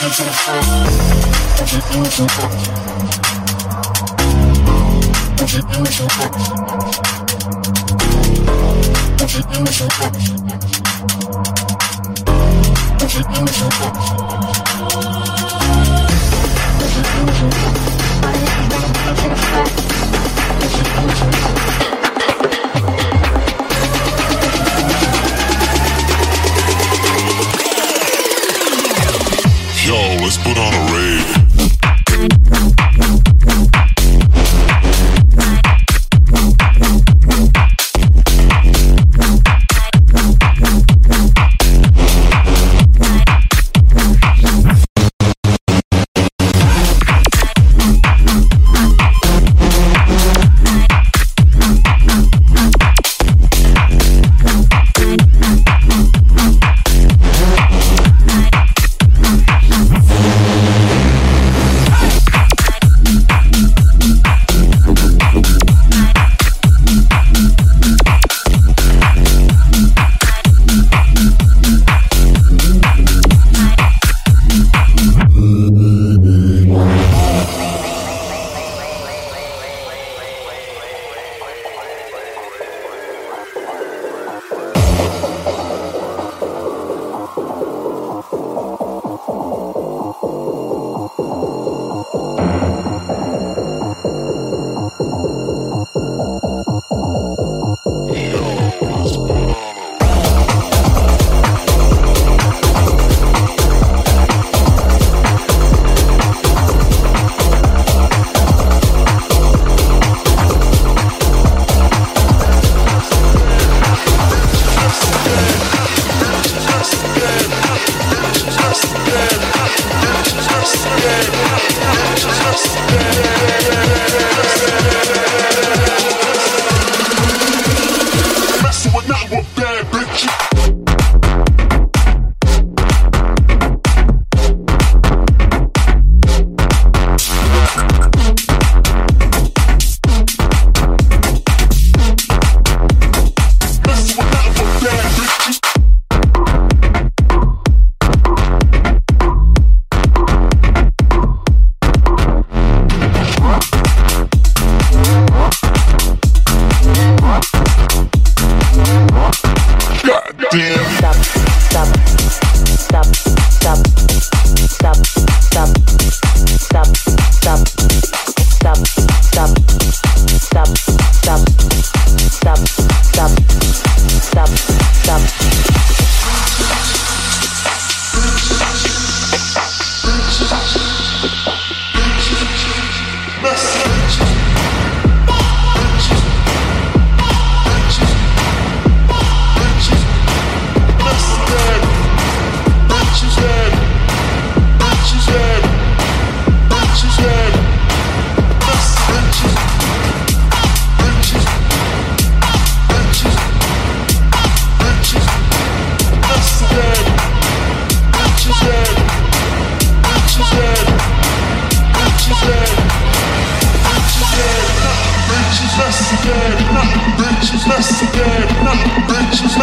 hands you the floor. Put your hands in up. Put Bitches,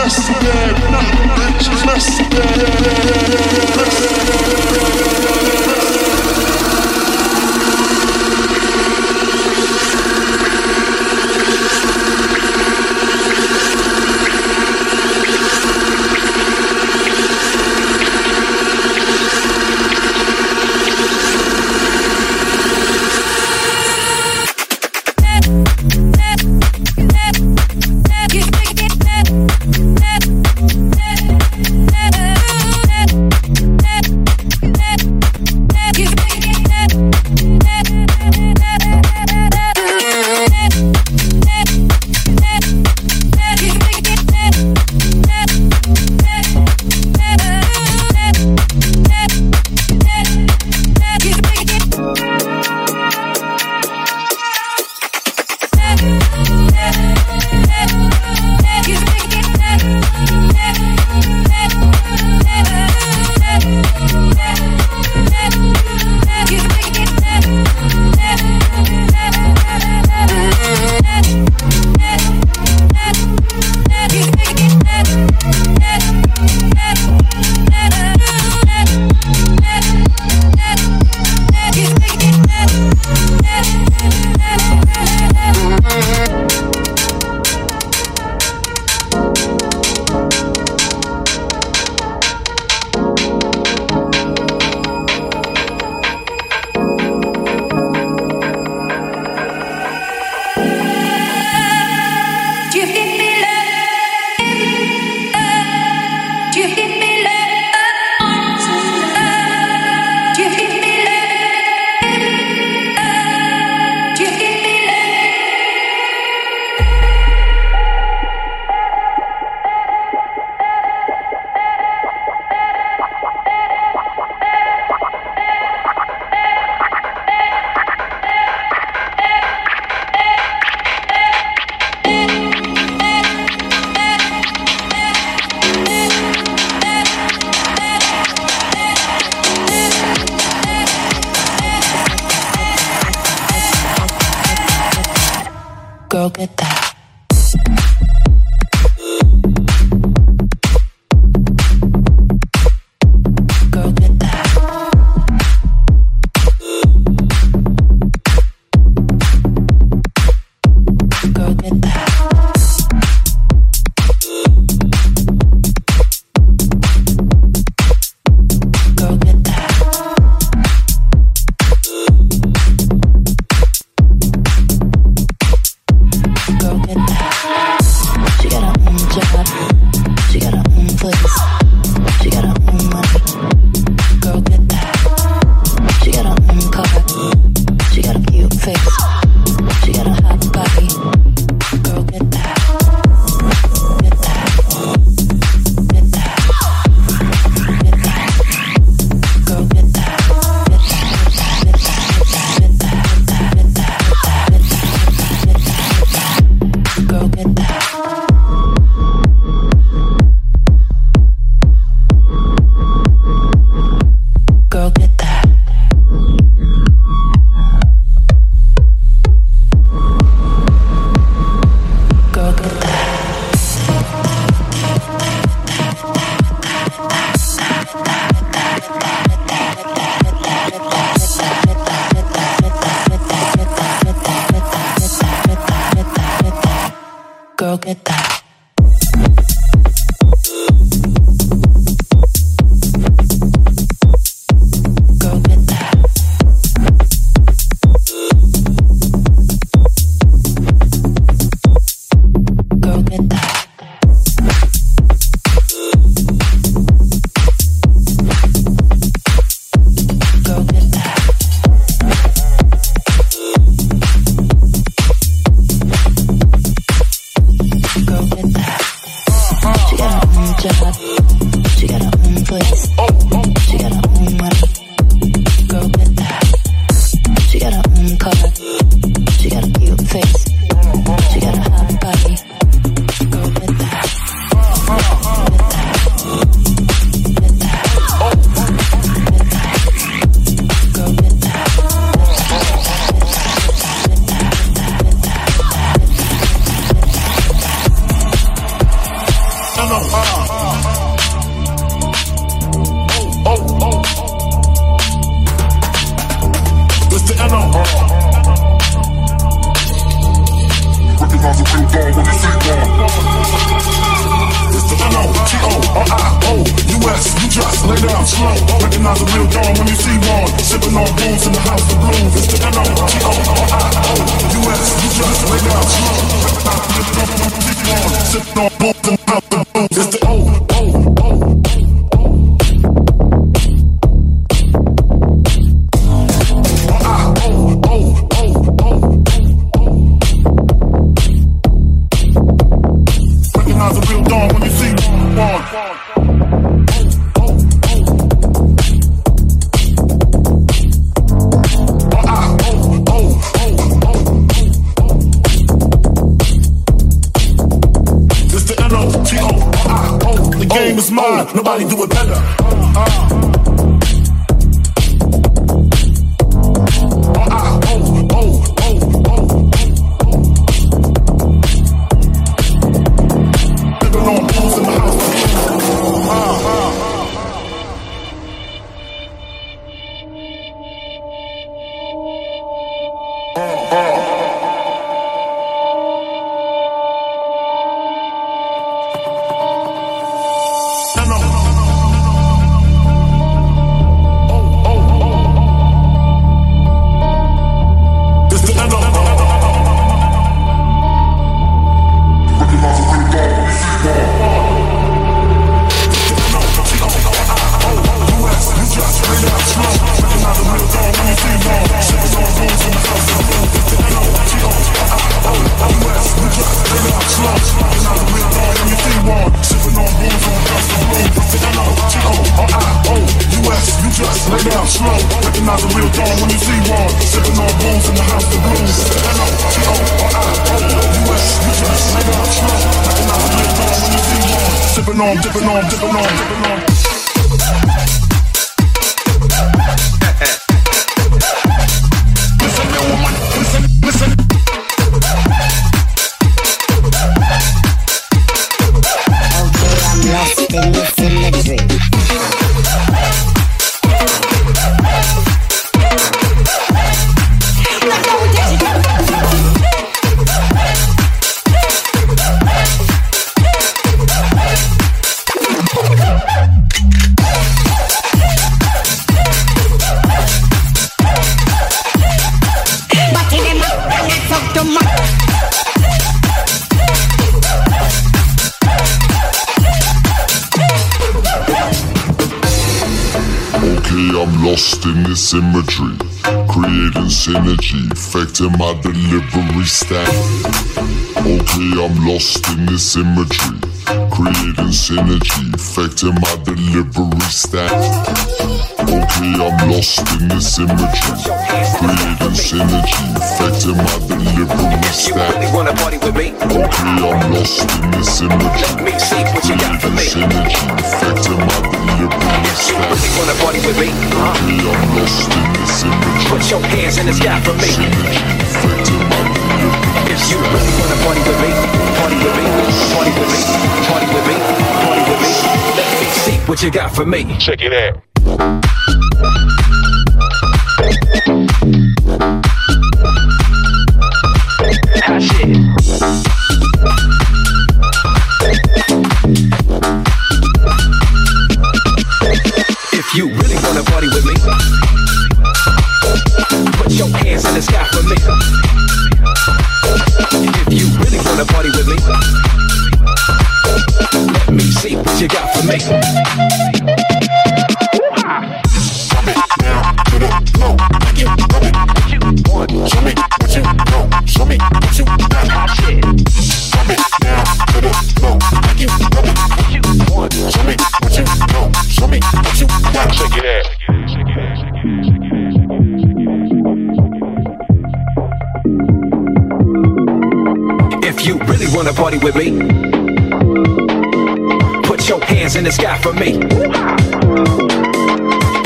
broke it She got her own mm, job. She got her own mm, place. She got her own mm, Everybody do it. living lost in this imagery. Creating synergy, affecting my delivery stack. Okay, I'm lost in this imagery. Creating synergy, affecting my delivery stack. Okay, I'm lost in this imagery. Creating synergy, affecting my delivery stack. Really wanna party with me? Okay, I'm lost in this imagery. Let me see what you got for me. synergy, affecting my delivery stack. Really wanna party with me? Okay, I'm lost in this imagery. put your hands in the sky for me. Synergy, affecting my delivery If you really wanna party with me, with me, party with me, party with me, party with me. Let me see what you got for me. Check it out. If you really wanna party with me, put your hands in the sky for me. Let me see what you got for me. Wanna party with me, put your hands in the sky for me.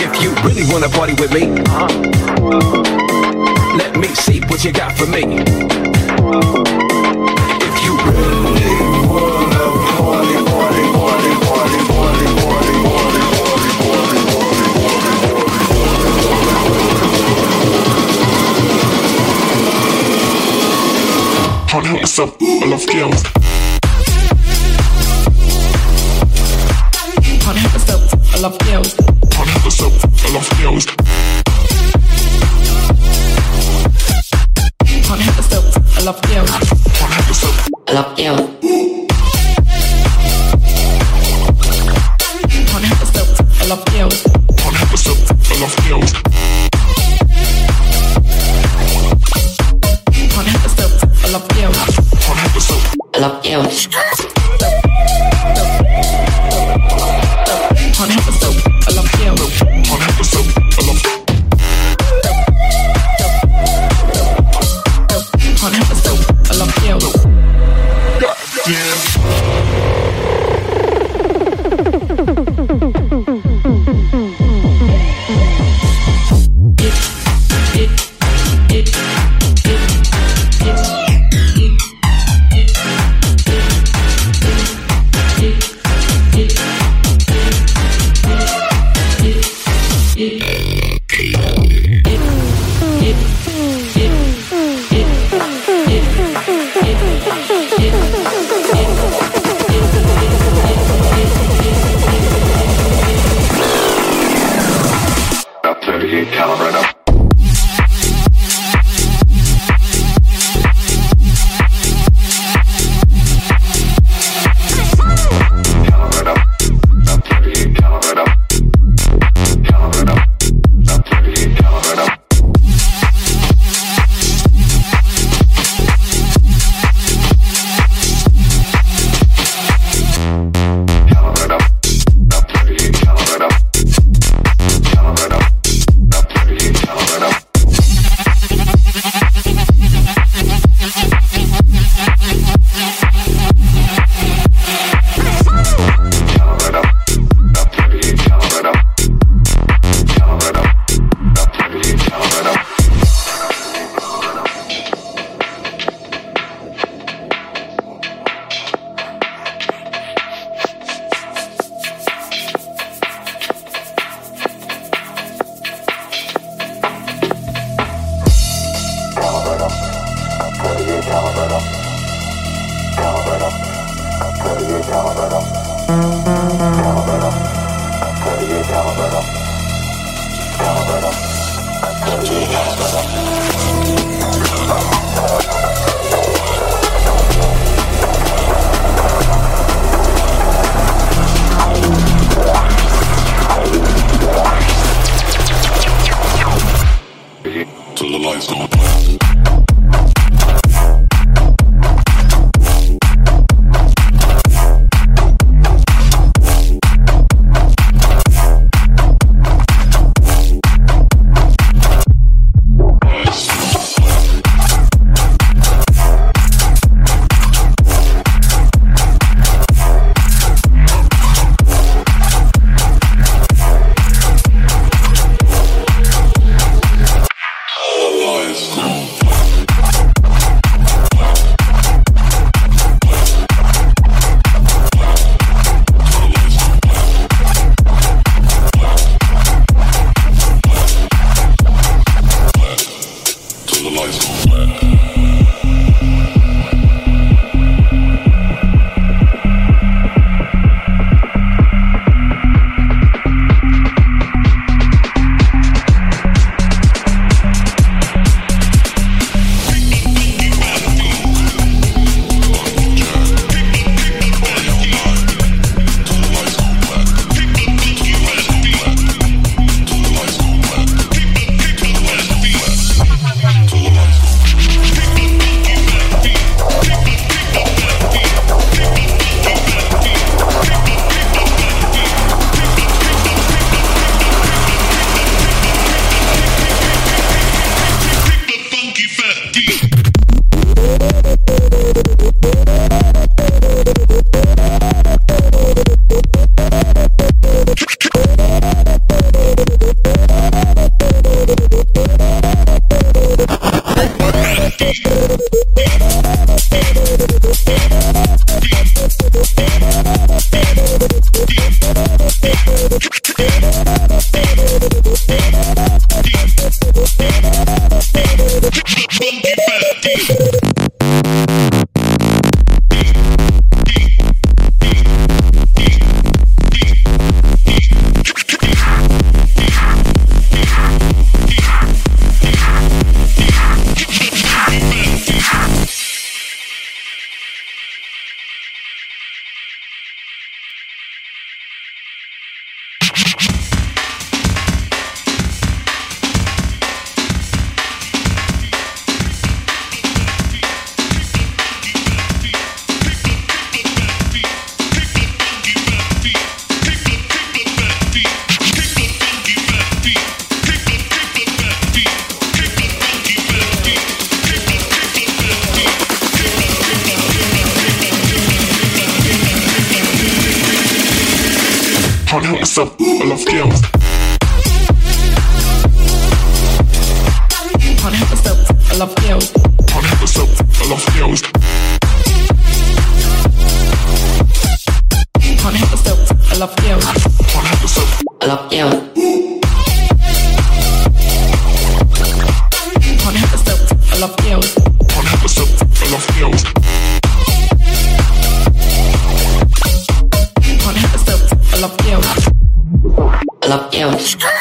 If you really wanna party with me, let me see what you got for me. If you really Hollow is so full help myself. I love girls. Can't help myself. I love girls. Can't help myself. I love girls. Can't help myself. I love girls. you. Up 38 caliber. Bumpy 50. I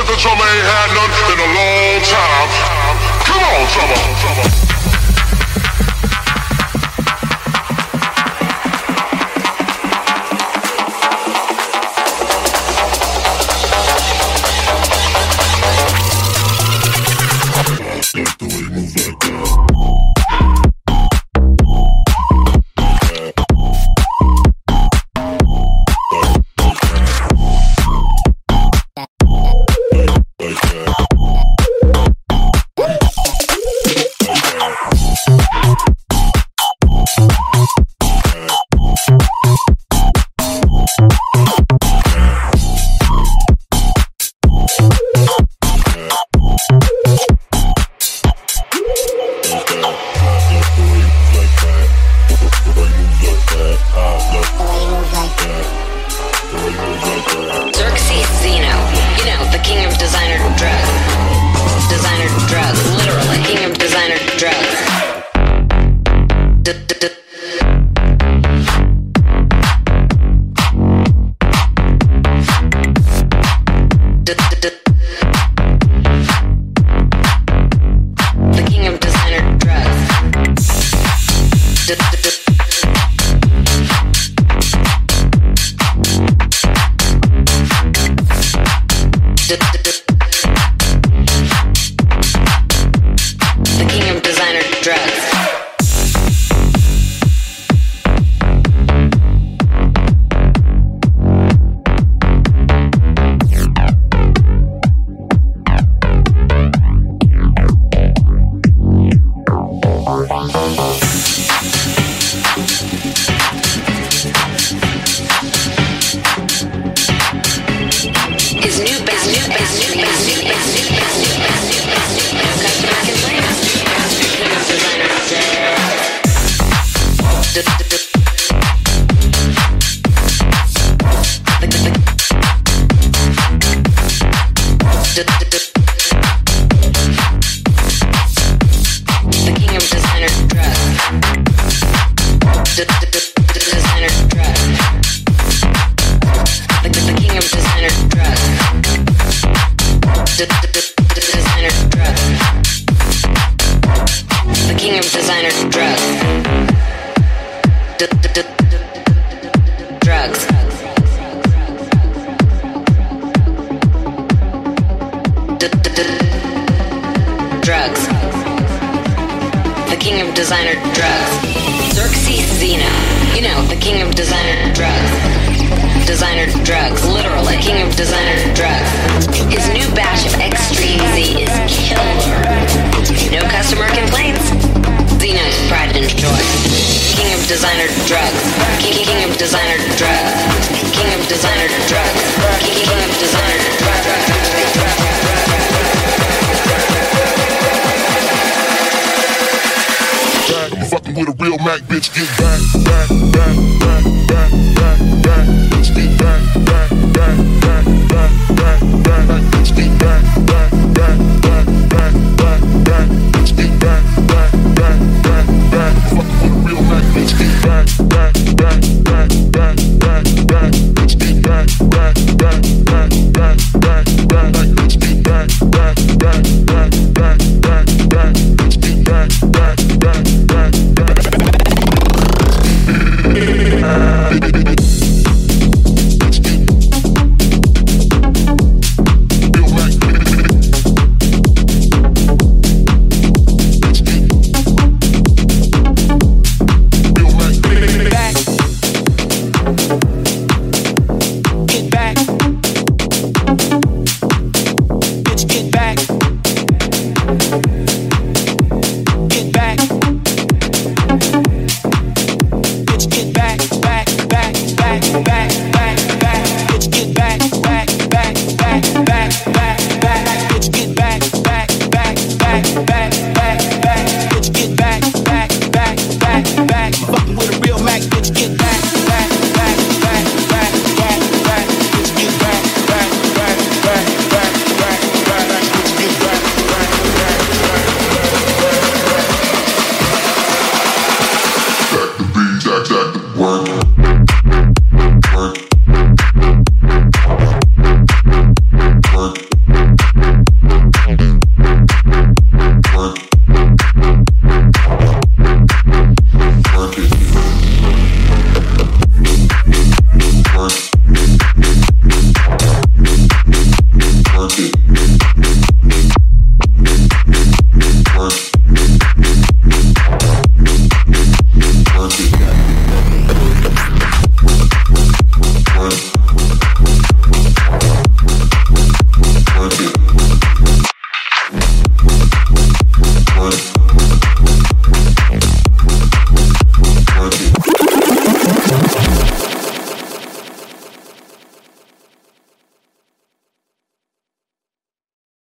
since the drummer ain't had none in a long time. Come on, drummer. drugs. A bitch. Get back, back, back,